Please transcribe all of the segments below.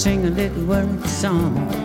sing a little worried song.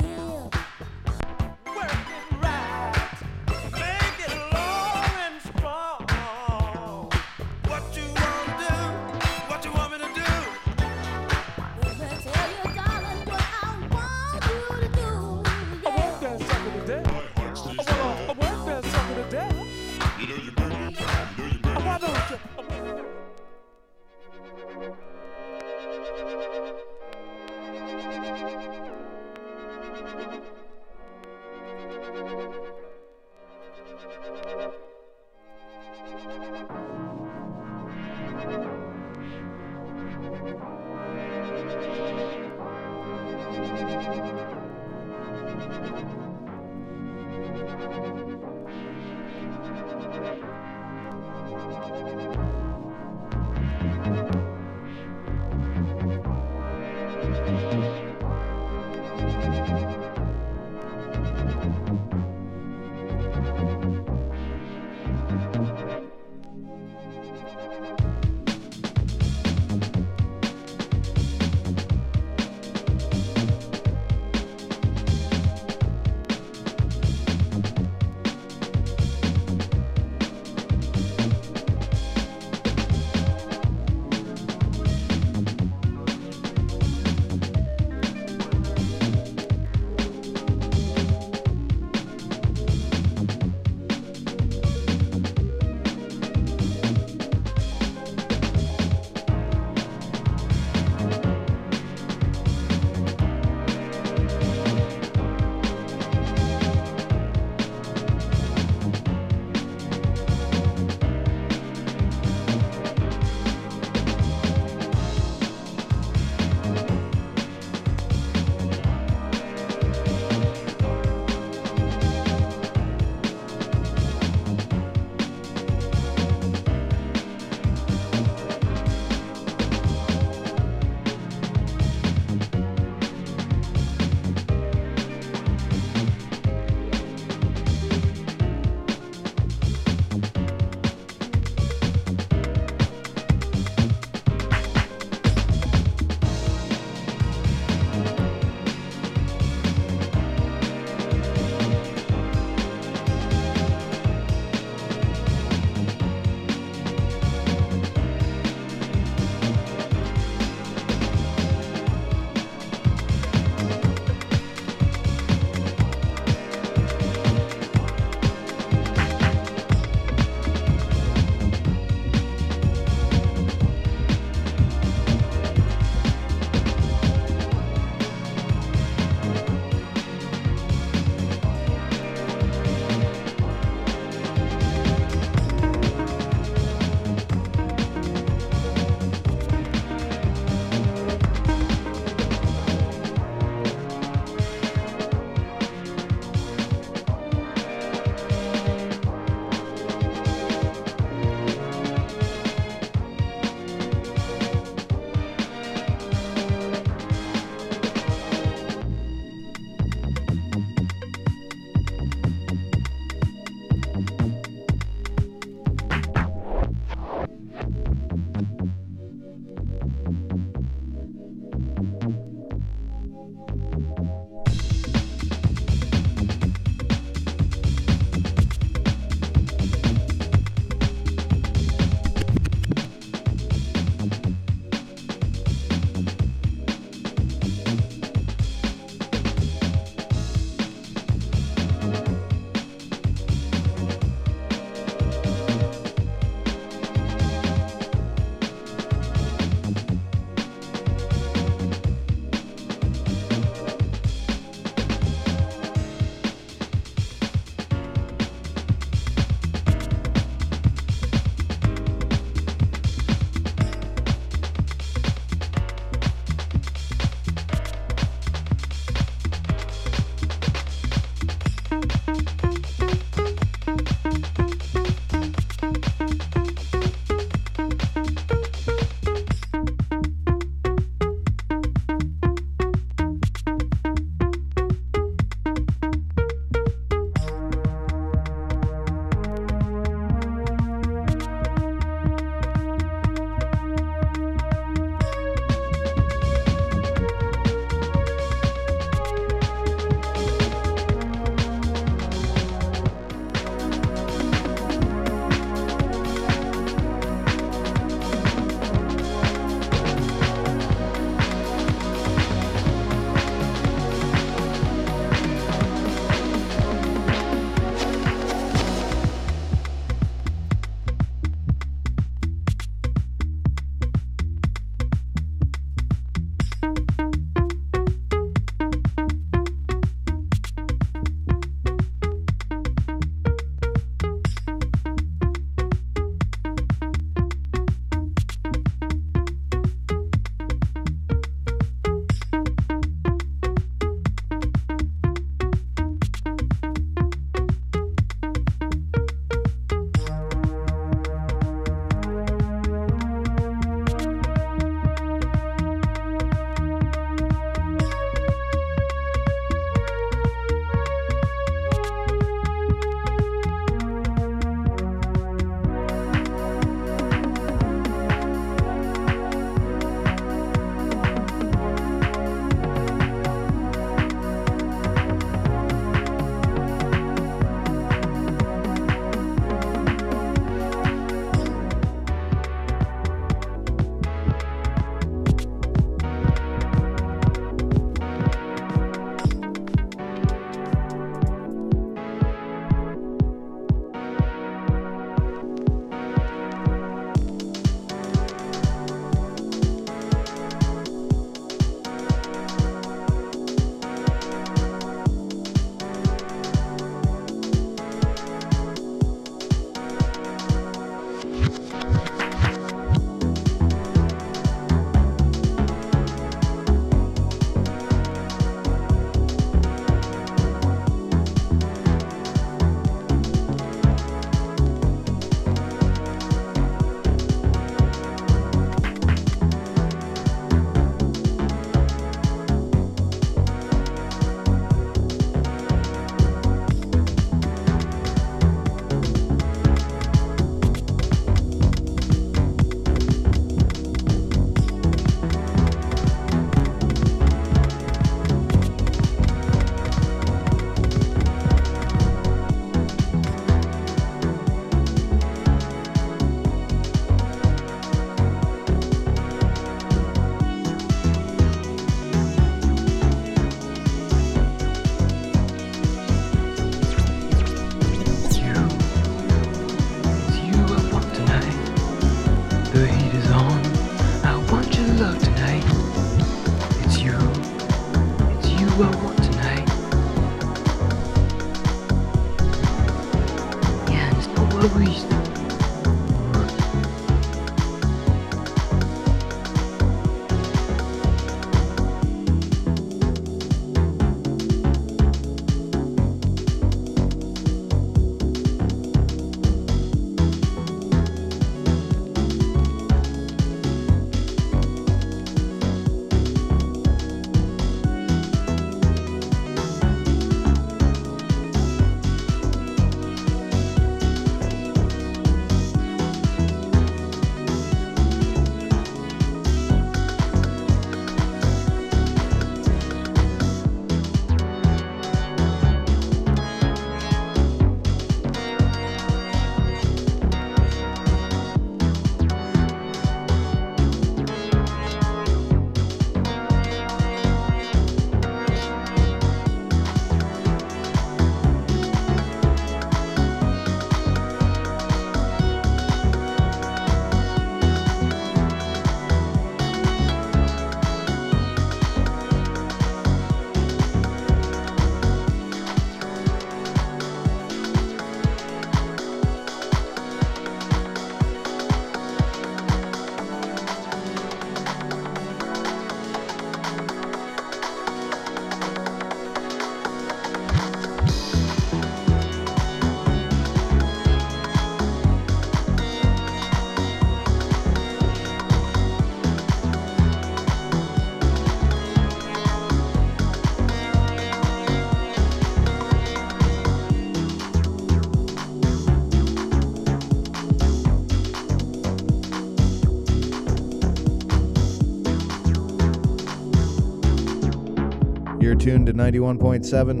Tuned to 91.7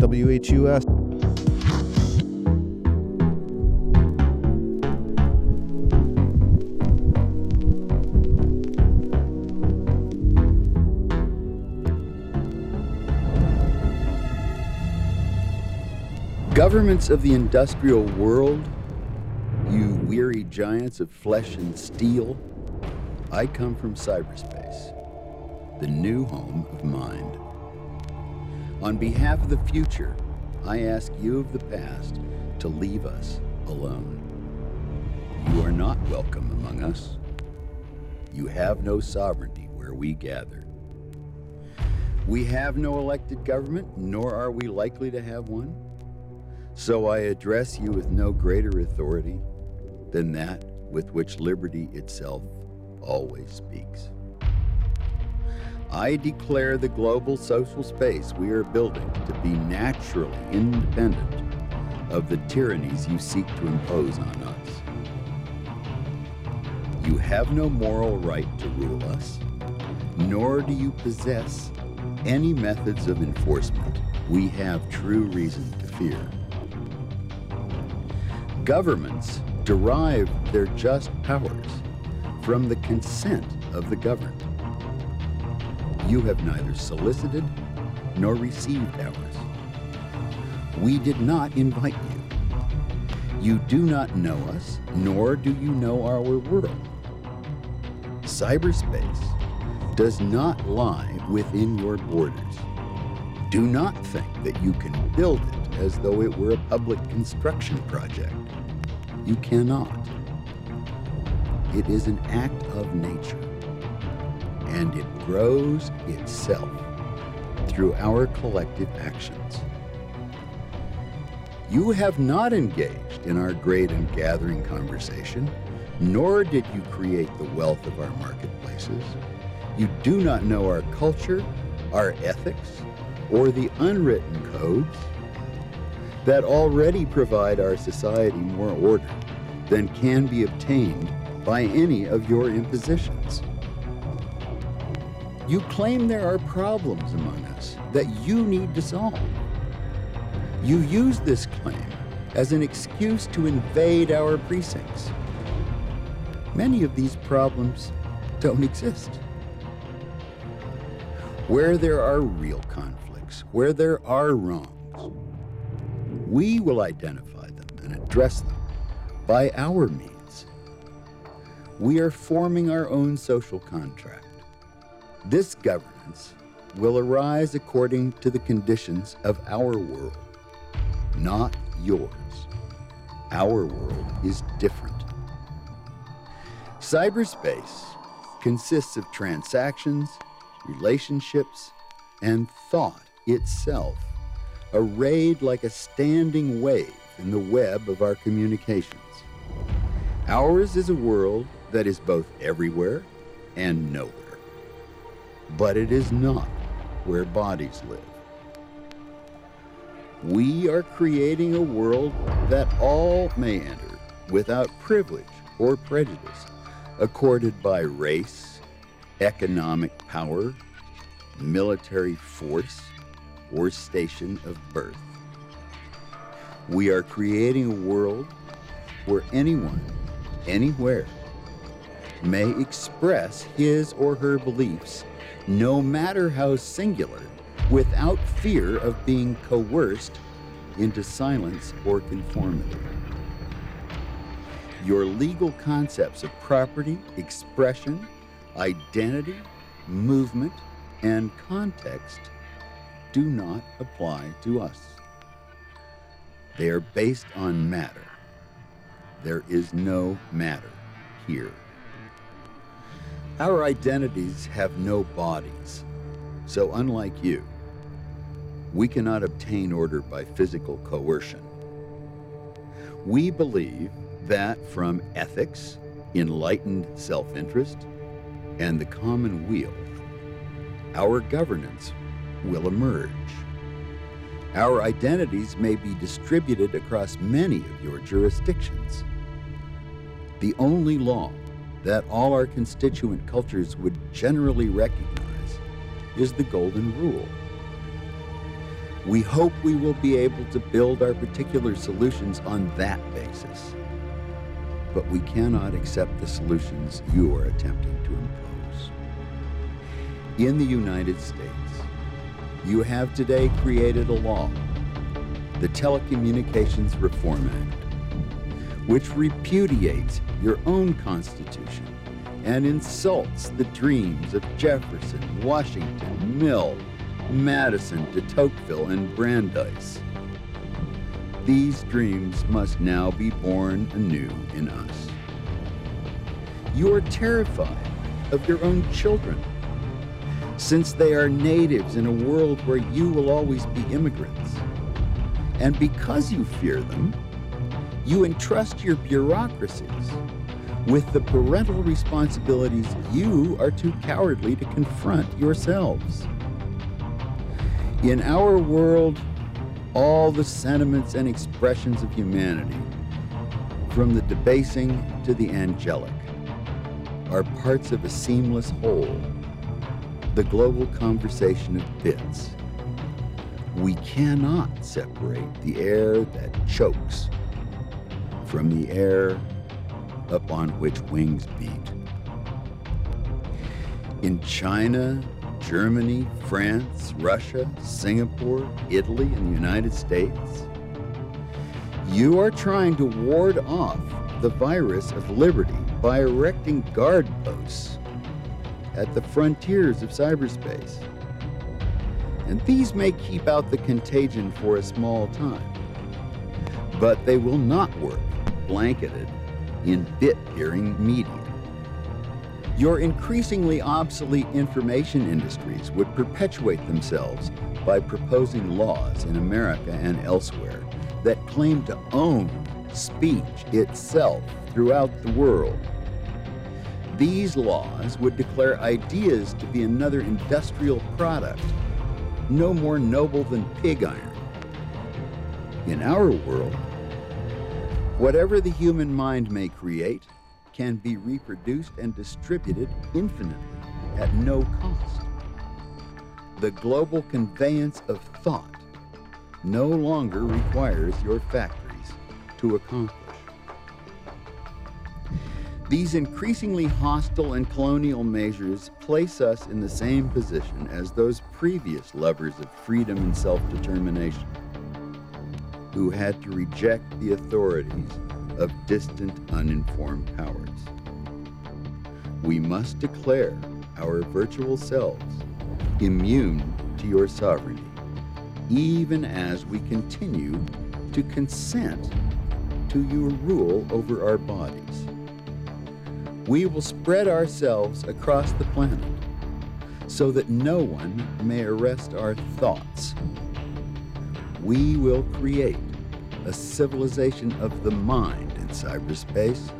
WHUS. Governments of the industrial world, you weary giants of flesh and steel, I come from cyberspace, the new home. On behalf of the future, I ask you of the past to leave us alone. You are not welcome among us. You have no sovereignty where we gather. We have no elected government, nor are we likely to have one. So I address you with no greater authority than that with which liberty itself always speaks. I declare the global social space we are building to be naturally independent of the tyrannies you seek to impose on us. You have no moral right to rule us, nor do you possess any methods of enforcement we have true reason to fear. Governments derive their just powers from the consent of the governed. You have neither solicited nor received ours. We did not invite you. You do not know us, nor do you know our world. Cyberspace does not lie within your borders. Do not think that you can build it as though it were a public construction project. You cannot. It is an act of nature, and it grows itself through our collective actions. You have not engaged in our great and gathering conversation, nor did you create the wealth of our marketplaces. You do not know our culture, our ethics, or the unwritten codes that already provide our society more order than can be obtained by any of your impositions. You claim there are problems among us that you need to solve. You use this claim as an excuse to invade our precincts. Many of these problems don't exist. Where there are real conflicts, where there are wrongs, we will identify them and address them by our means. We are forming our own social contract. This governance will arise according to the conditions of our world, not yours. Our world is different. Cyberspace consists of transactions, relationships, and thought itself, arrayed like a standing wave in the web of our communications. Ours is a world that is both everywhere and nowhere. But it is not where bodies live. We are creating a world that all may enter without privilege or prejudice accorded by race, economic power, military force, or station of birth. We are creating a world where anyone, anywhere, may express his or her beliefs, no matter how singular, without fear of being coerced into silence or conformity. Your legal concepts of property, expression, identity, movement, and context do not apply to us. They are based on matter. There is no matter here. Our identities have no bodies, so unlike you, we cannot obtain order by physical coercion. We believe that from ethics, enlightened self interest, and the common weal, our governance will emerge. Our identities may be distributed across many of your jurisdictions. The only law that all our constituent cultures would generally recognize is the Golden Rule. We hope we will be able to build our particular solutions on that basis. But we cannot accept the solutions you are attempting to impose. In the United States, you have today created a law, the Telecommunications Reform Act, which repudiates your own Constitution and insults the dreams of Jefferson, Washington, Mill, Madison de Tocqueville, and Brandeis. These dreams must now be born anew in us. You are terrified of your own children, since they are natives in a world where you will always be immigrants. And because you fear them, you entrust your bureaucracies with the parental responsibilities you are too cowardly to confront yourselves. In our world, all the sentiments and expressions of humanity, from the debasing to the angelic, are parts of a seamless whole, the global conversation of bits. We cannot separate the air that chokes from the air upon which wings beat. In China, Germany, France, Russia, Singapore, Italy, and the United States, you are trying to ward off the virus of liberty by erecting guard posts at the frontiers of cyberspace. And these may keep out the contagion for a small time, but they will not work blanketed in bit bearing media. Your increasingly obsolete information industries would perpetuate themselves by proposing laws in America and elsewhere that claim to own speech itself throughout the world. These laws would declare ideas to be another industrial product, no more noble than pig iron. In our world, whatever the human mind may create can be reproduced and distributed infinitely at no cost. The global conveyance of thought no longer requires your factories to accomplish. These increasingly hostile and colonial measures place us in the same position as those previous lovers of freedom and self determination, who had to reject the authorities of distant, uninformed powers. We must declare our virtual selves immune to your sovereignty, even as we continue to consent to your rule over our bodies. We will spread ourselves across the planet so that no one may arrest our thoughts. We will create a civilization of the mind in cyberspace.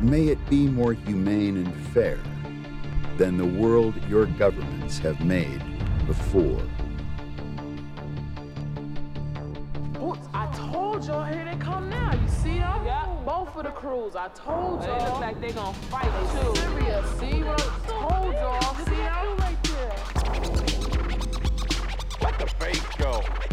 May it be more humane and fair than the world your governments have made before. Oops, I told y'all, here they come now. You see them? Yep. Both of the crews. I told y'all. They look like they're gonna fight too. Serious. See what I told y'all? See them? Right there. Let the face go.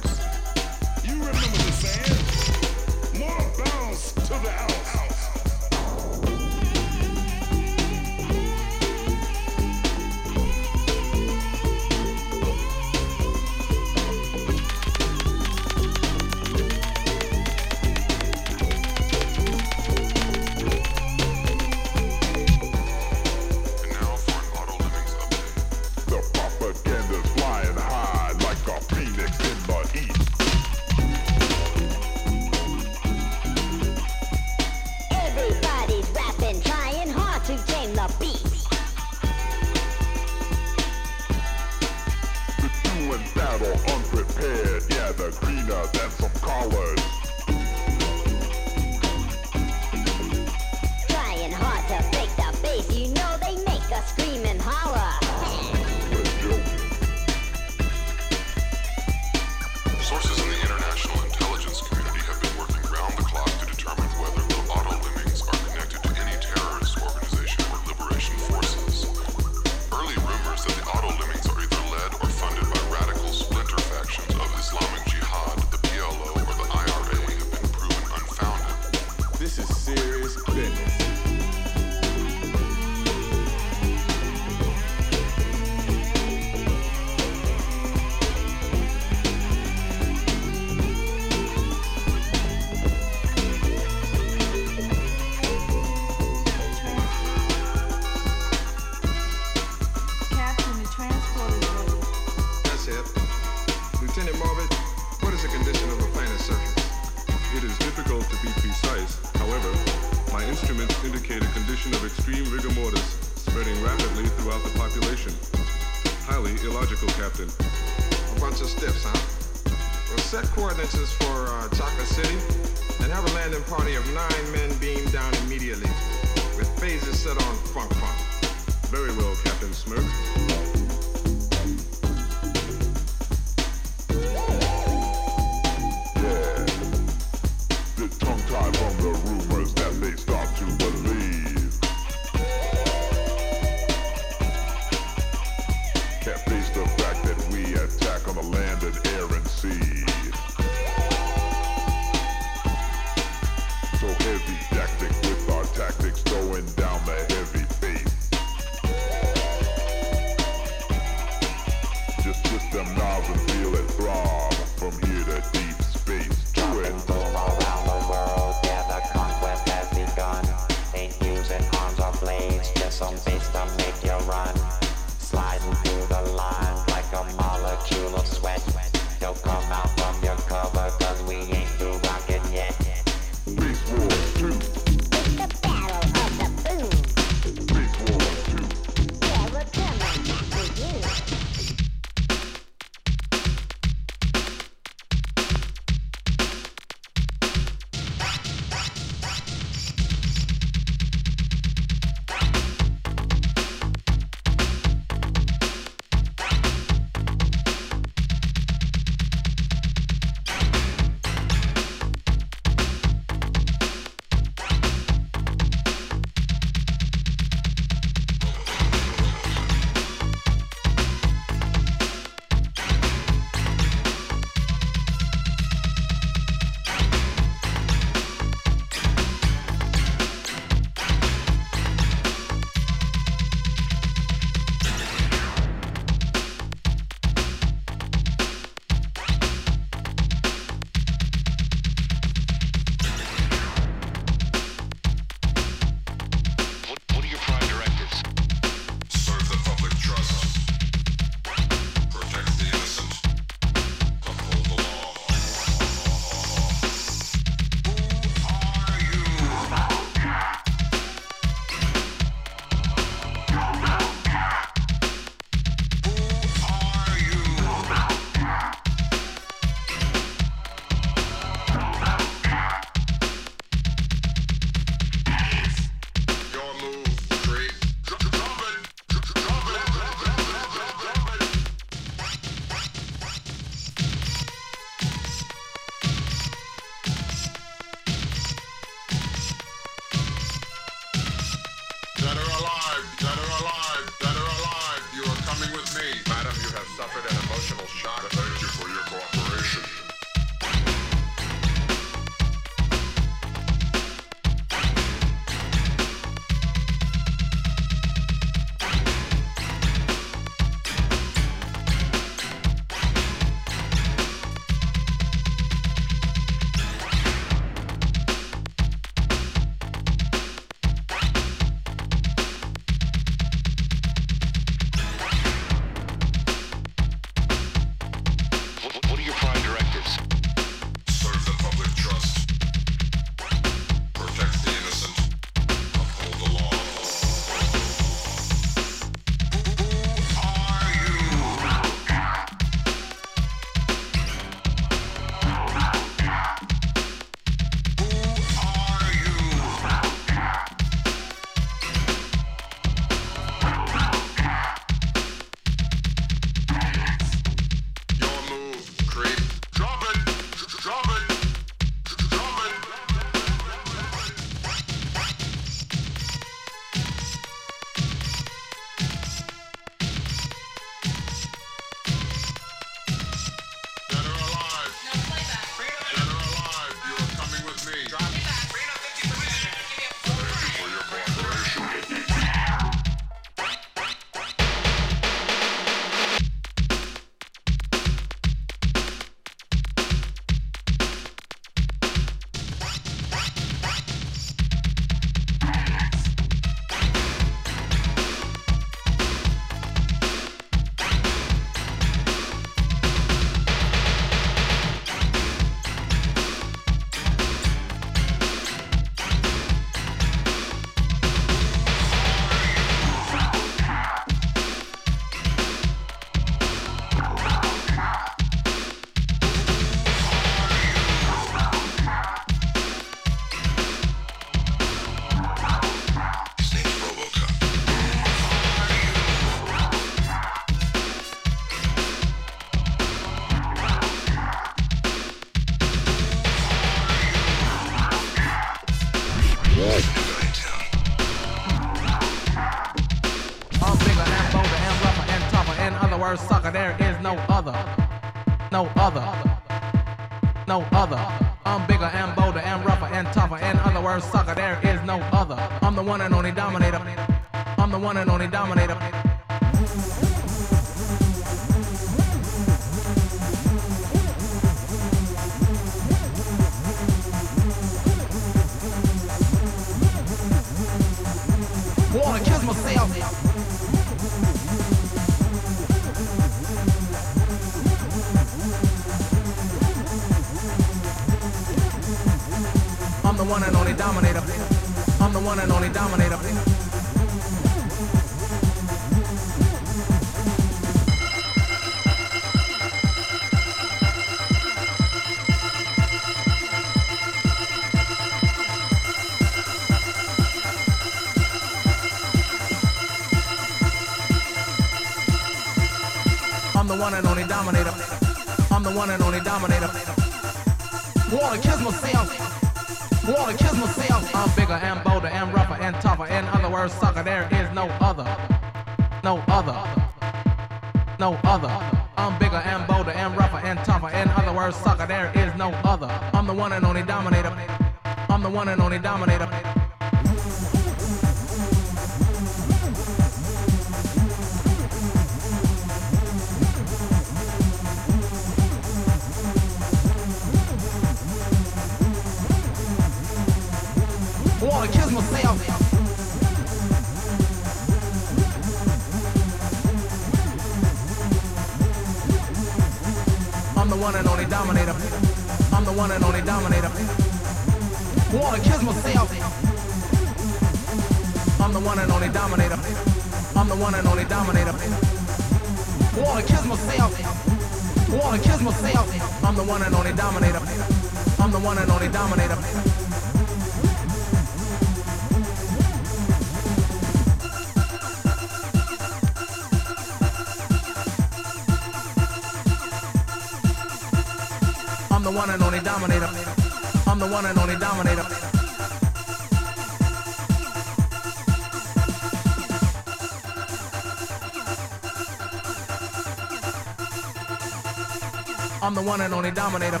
one and only dominator.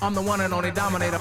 I'm the one and only dominator.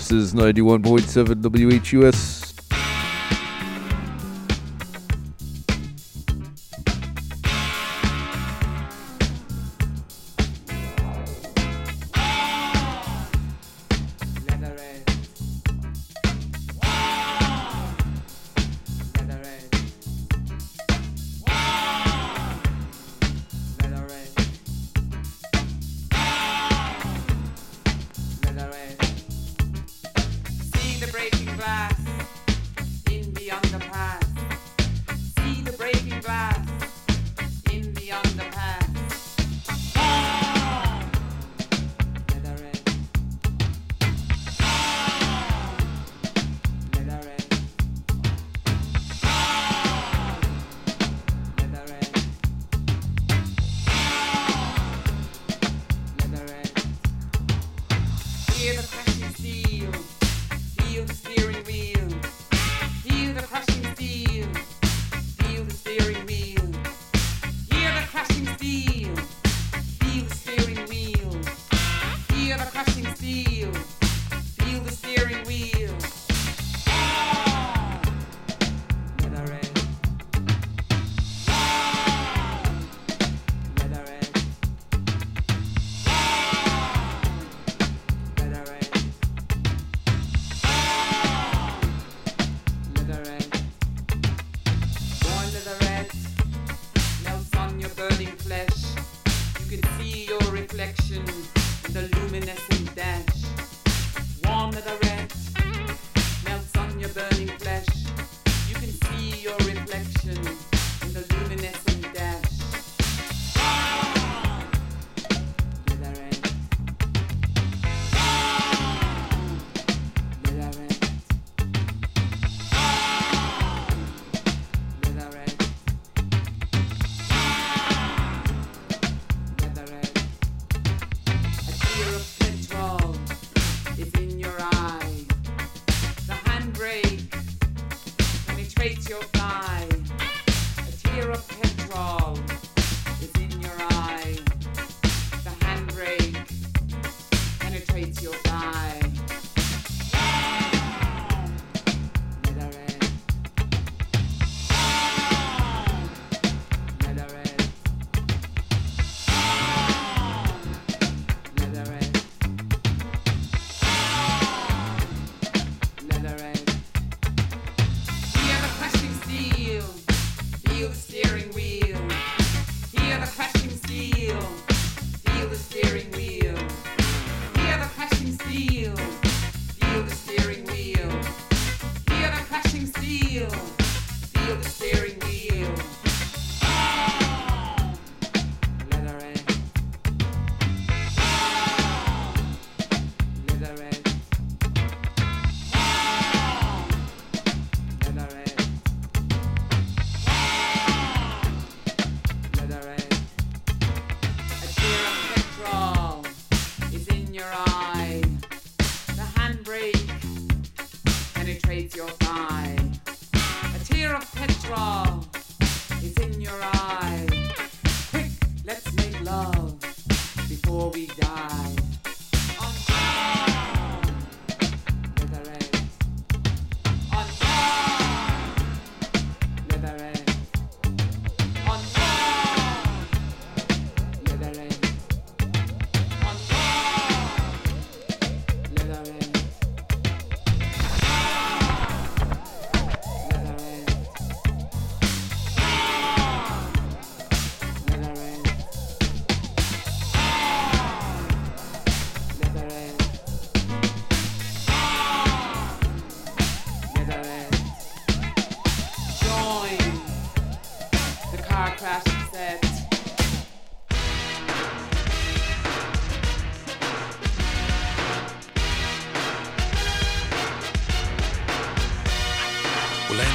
This is 91.7 WHUS.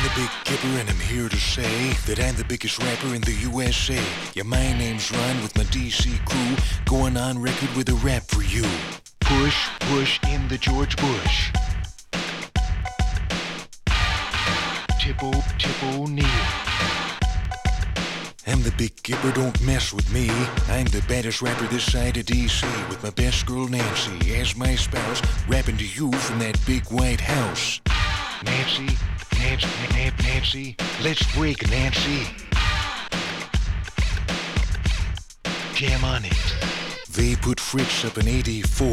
The Big Gipper, and I'm here to say that I'm the biggest rapper in the USA. Yeah, my name's Ron with my DC crew, going on record with a rap for you. Push, push in the George Bush. Tippo, Tippo O'Neill. I'm the big Gipper, don't mess with me. I'm the baddest rapper this side of DC with my best girl Nancy as my spouse, rapping to you from that big white house. Nancy, Nancy, Nancy, let's break Nancy. Jam on it. They put Fritz up in 84,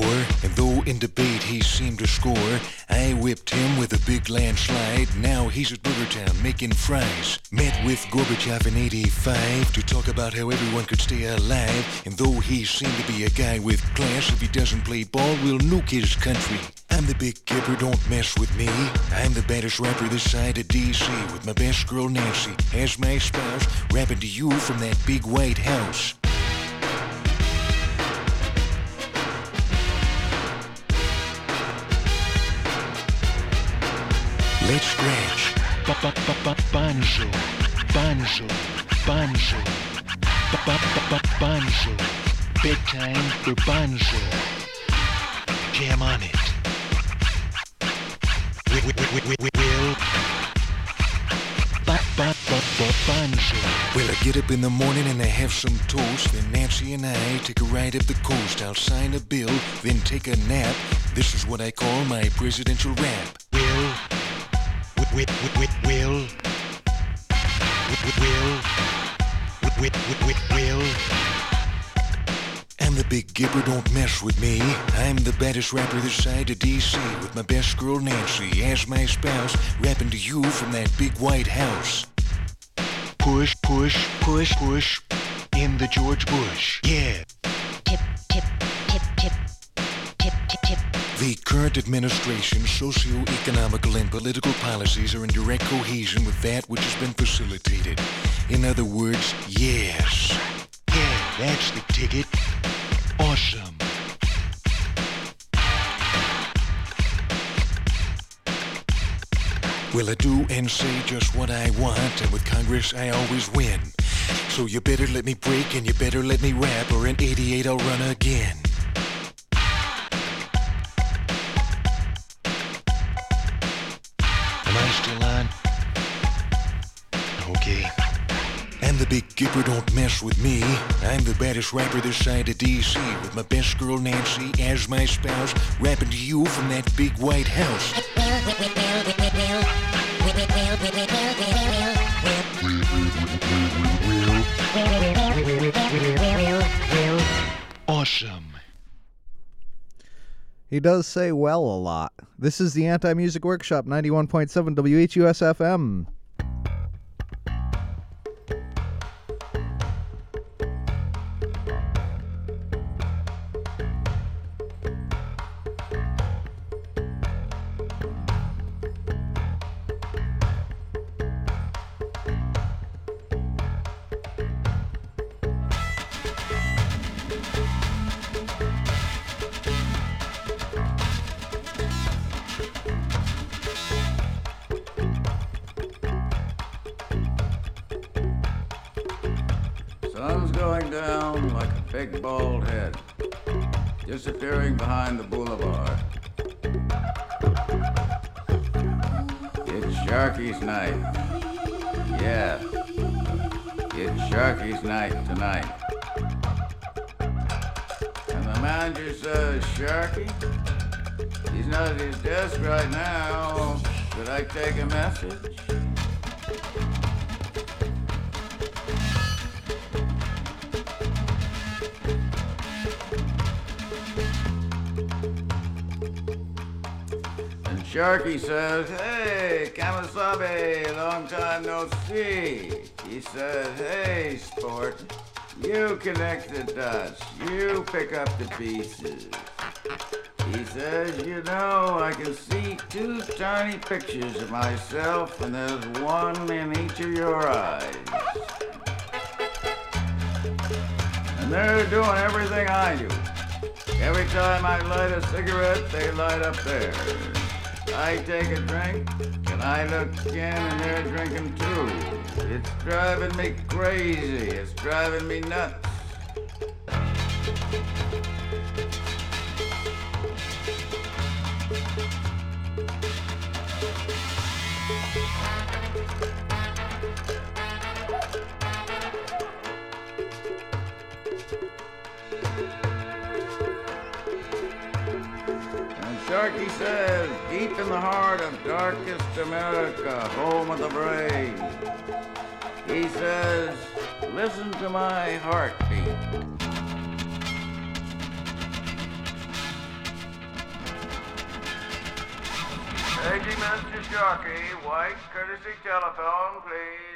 and though in debate he seemed to score, I whipped him with a big landslide. Now he's at Boogertown making fries. Met with Gorbachev in 85 to talk about how everyone could stay alive. And though he seemed to be a guy with class, if he doesn't play ball, we'll nuke his country. I'm the big Gipper, don't mess with me. I'm the baddest rapper this side of DC with my best girl Nancy as my spouse, rapping to you from that big white house. Let's scratch. Bonzo, Bonzo, Bonzo, Bonzo. Bedtime for Bonzo. Jam on it. Will, we will, Bonzo. Well, I get up in the morning and I have some toast. Then Nancy and I take a ride up the coast. I'll sign a bill, then take a nap. This is what I call my presidential rap. Will, will, will, will, will, will, will, will. I'm the big Gipper, don't mess with me. I'm the baddest rapper this side of DC with my best girl Nancy as my spouse, rapping to you from that big white house. Push, push, push, push in the George Bush. Yeah. Tip, tip. The current administration's socio-economical and political policies are in direct cohesion with that which has been facilitated. In other words, yes. Yeah, that's the ticket. Awesome. Well, I do and say just what I want, and with Congress I always win. So you better let me break and you better let me rap, or in 88 I'll run again. I'm the big gipper, don't mess with me. I'm the baddest rapper this side of DC, with my best girl Nancy as my spouse, rapping to you from that big white house. Awesome. He does say well a lot. This is the Anti Music Workshop, 91.7 WHUS FM. Sharky, he's not at his desk right now. Should I take a message? And Sharky says, Hey, Kemo Sabe, long time no see. He says, Hey, sport, you connect the dots. You pick up the pieces. He says, You know, I can see two tiny pictures of myself, and there's one in each of your eyes. And they're doing everything I do. Every time I light a cigarette, they light up theirs. I take a drink, and I look again, and they're drinking too. It's driving me crazy. It's driving me nuts. Sharky says, deep in the heart of darkest America, home of the brave, he says, listen to my heartbeat. Paging Mr. Sharky, white courtesy telephone, please.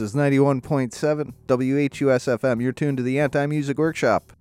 This is 91.7 WHUSFM. You're tuned to the Anti Music Workshop.